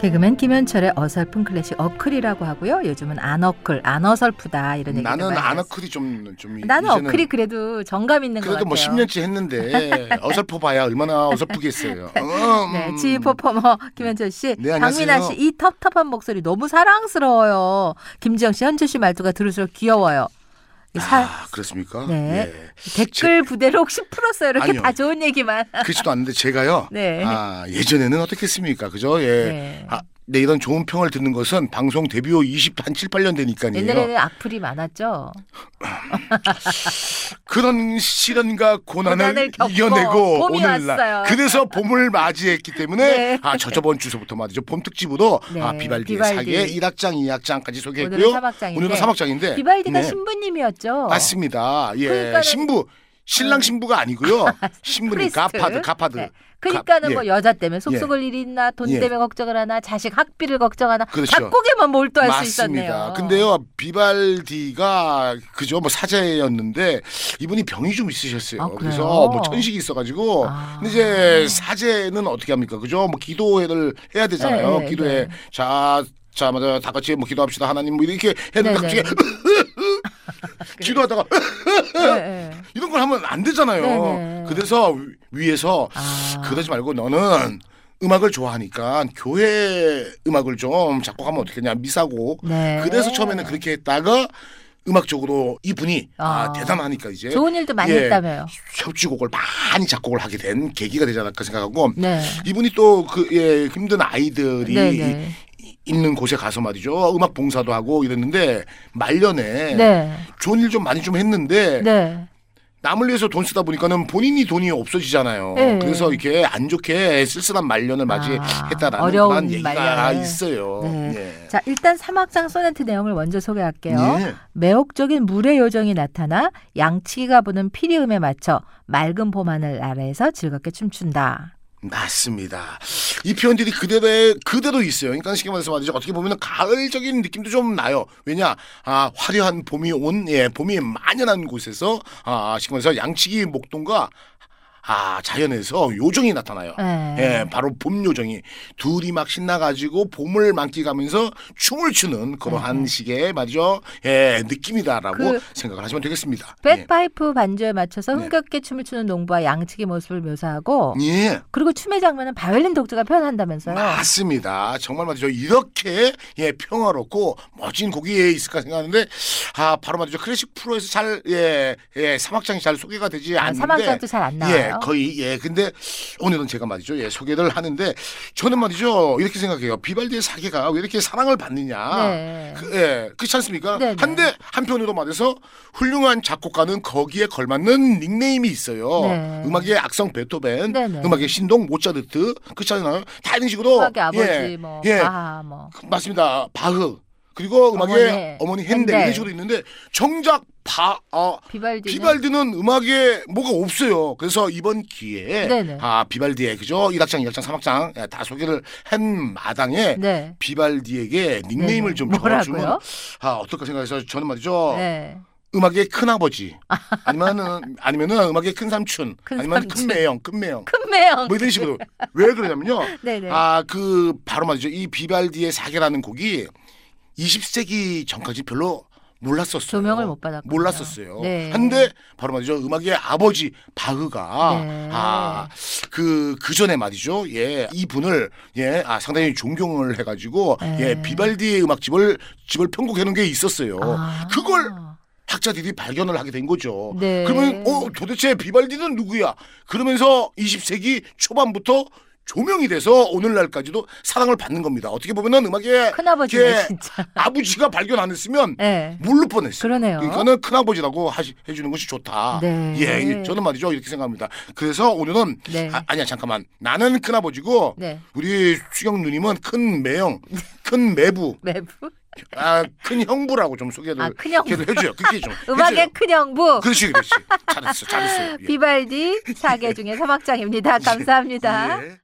개그맨 김현철의 어설픈 클래식 어클이라고 하고요. 요즘은 안 어클, 안 어설프다 이런 얘기 나는 안 어클이 좀, 좀 나는 어클이 그래도 정감 있는 것 그래도 같아요. 뭐 10년째 했는데 어설퍼 봐야 얼마나 어설프겠어요. 음. 네, 지휘 퍼포머 김현철 씨, 네. 박민아 씨, 이 텁텁한 목소리 너무 사랑스러워요. 김지영 씨, 현철 씨 말투가 들을수록 귀여워요. 이 사- 아, 그렇습니까? 네. 예. 댓글 부대로 혹시 풀었어요? 이렇게 아니요. 다 좋은 얘기만. 그렇지도 않는데 제가요. 네. 아, 예전에는 어떻겠습니까? 그죠? 예. 네. 아, 네, 이런 좋은 평을 듣는 것은 방송 데뷔 후 20, 한 7, 8년 되니까요. 옛날에는 악플이 많았죠. 그런 시련과 고난을, 고난을 이겨내고 오늘날. 그래서 봄을 맞이했기 때문에 네. 아, 저 저번 주서부터 말이죠. 봄 특집으로 네, 아, 비발디의 비발디. 사계 1악장, 2악장까지 소개했고요. 오늘은 3악장인데. 오늘은 3악장인데 비발디가 네. 신부님이었죠. 맞습니다. 예. 그러니까는- 음. 신부 신랑 신부가 아니고요. 신부님 priest. godfather godfather. 네. 그러니까는 가- 뭐 예. 여자 때문에 속 썩을 일이 있나 돈 예. 때문에 걱정을 하나 자식 학비를 걱정하나 그렇죠. 작곡에만 몰두할 수 맞습니다. 있었네요. 근데요 비발디가 그죠 뭐 사제였는데 이분이 병이 좀 있으셨어요. 아, 그래요? 그래서 뭐 천식이 있어가지고 아. 근데 이제 사제는 어떻게 합니까? 그죠? 뭐 기도회를 해야 되잖아요. 네, 네, 기도회 네. 자. 자, 맞아. 다 같이 뭐 기도합시다. 하나님 뭐 이렇게 했는데 네, 갑자기 네. 기도하다가 네, 네. 이런 걸 하면 안 되잖아요. 네, 네. 그래서 위에서 아. 그러지 말고 너는 음악을 좋아하니까 교회 음악을 좀 작곡하면 어떻겠냐 미사고 네. 그래서 처음에는 그렇게 했다가 음악적으로 이분이 아, 아. 대단하니까 이제 좋은 일도 많이 예. 했다며요. 협주곡을 많이 작곡을 하게 된 계기가 되지 않을까 생각하고 네. 이분이 또 그 예, 힘든 아이들이 네, 네. 이- 있는 곳에 가서 말이죠 음악 봉사도 하고 이랬는데 말년에 네. 좋은 일 좀 많이 좀 했는데 네. 남을 위해서 돈 쓰다 보니까는 본인이 돈이 없어지잖아요. 네. 그래서 이렇게 안 좋게 쓸쓸한 말년을 아, 맞이했다라는 어려운 그런 얘기가 말년을. 있어요. 네. 예. 자, 일단 사막장 소네트 내용을 먼저 소개할게요. 예. 매혹적인 물의 요정이 나타나 양치기가 부는 피리음에 맞춰 맑은 봄하늘 아래에서 즐겁게 춤춘다. 맞습니다. 이 표현들이 그대로 그대로 있어요. 그러니까 쉽게 말해서 말이죠. 어떻게 보면 가을적인 느낌도 좀 나요. 왜냐, 아 화려한 봄이 온, 예, 봄이 만연한 곳에서 아 쉽게 말해서 양치기 목동과 아 자연에서 요정이 나타나요. 네. 예, 바로 봄 요정이 둘이 막 신나가지고 봄을 만끽하면서 춤을 추는 그러한 식의 말이죠. 예, 느낌이다라고 그 생각을 하시면 되겠습니다. 예. 백파이프 반주에 맞춰서 네. 흥겹게 춤을 추는 농부와 양치기 모습을 묘사하고 예. 그리고 춤의 장면은 바이올린 독주가 표현한다면서요. 맞습니다. 정말 말이죠. 이렇게 예, 평화롭고 멋진 곡이 있을까 생각하는데 아 바로 말이죠. 클래식 프로에서 잘 예, 예, 사막장이 잘 소개가 되지 아, 않는데 사막장도 잘 안 나와요. 예, 거의 예. 근데 오늘은 제가 말이죠. 예, 소개를 하는데 저는 말이죠. 이렇게 생각해요. 비발디의 사계가 왜 이렇게 사랑을 받느냐. 네. 그, 예, 그렇지 않습니까? 네, 네. 한데 한편으로 말해서 훌륭한 작곡가는 거기에 걸맞는 닉네임이 있어요. 네. 음악의 악성 베토벤, 네, 네. 음악의 신동 모차르트, 그렇지 않나요? 다 이런 식으로 음악의 아버지 예, 뭐 예, 바하 뭐 맞습니다. 바흐 그리고 음악의 어머니, 어머니, 핸델 핸델. 이런 식으로 있는데 정작 바 아, 비발디는 비발디는 음악에 뭐가 없어요. 그래서 이번 기회에 네네. 아 비발디의 그죠 1악장, 2악장, 3악장 예, 다 소개를 한 마당에 네. 비발디에게 닉네임을 네네. 좀? 정해주면 아 어떨까 생각해서 저는 말이죠 네. 음악의 큰 아버지 아니면은 아니면은 음악의 큰 삼촌 큰 아니면 삼촌. 큰 매형 큰 매형 큰 매형. 뭐 이런 식으로 왜 그러냐면요. 아 그 바로 말이죠 이 비발디의 사계라는 곡이 20세기 전까지 별로 몰랐었어요. 조명을 못 받았군요. 몰랐었어요. 네. 한데 바로 말이죠 음악의 아버지 바흐가 네. 아그 그 전에 말이죠 예 이 분을 예 아 상당히 존경을 해 가지고 네. 예 비발디의 음악집을 집을 편곡해 놓은 게 있었어요. 아. 그걸 학자들이 발견을 하게 된 거죠. 네. 그러면 어 도대체 비발디는 누구야? 그러면서 20세기 초반부터 조명이 돼서 오늘날까지도 사랑을 받는 겁니다. 어떻게 보면은 음악의 큰아버지네 예, 진짜. 아버지가 발견 안 했으면 네. 모를 뻔했어요. 그러네요. 그러니까는 큰아버지라고 하시, 해주는 것이 좋다. 네. 예, 저는 말이죠 이렇게 생각합니다. 그래서 오늘은 네. 아, 아니야 잠깐만 나는 큰아버지고 네. 우리 수경 누님은 큰 매형, 큰 매부. 매부. 아, 큰 형부라고 좀 소개를 아, 큰 형부. 해줘요. 그게 좀 음악의. 큰 형부 그렇지, 그렇지. 잘했어, 잘했어. 예. 비발디 사계 중에 서막장입니다. 감사합니다. 예.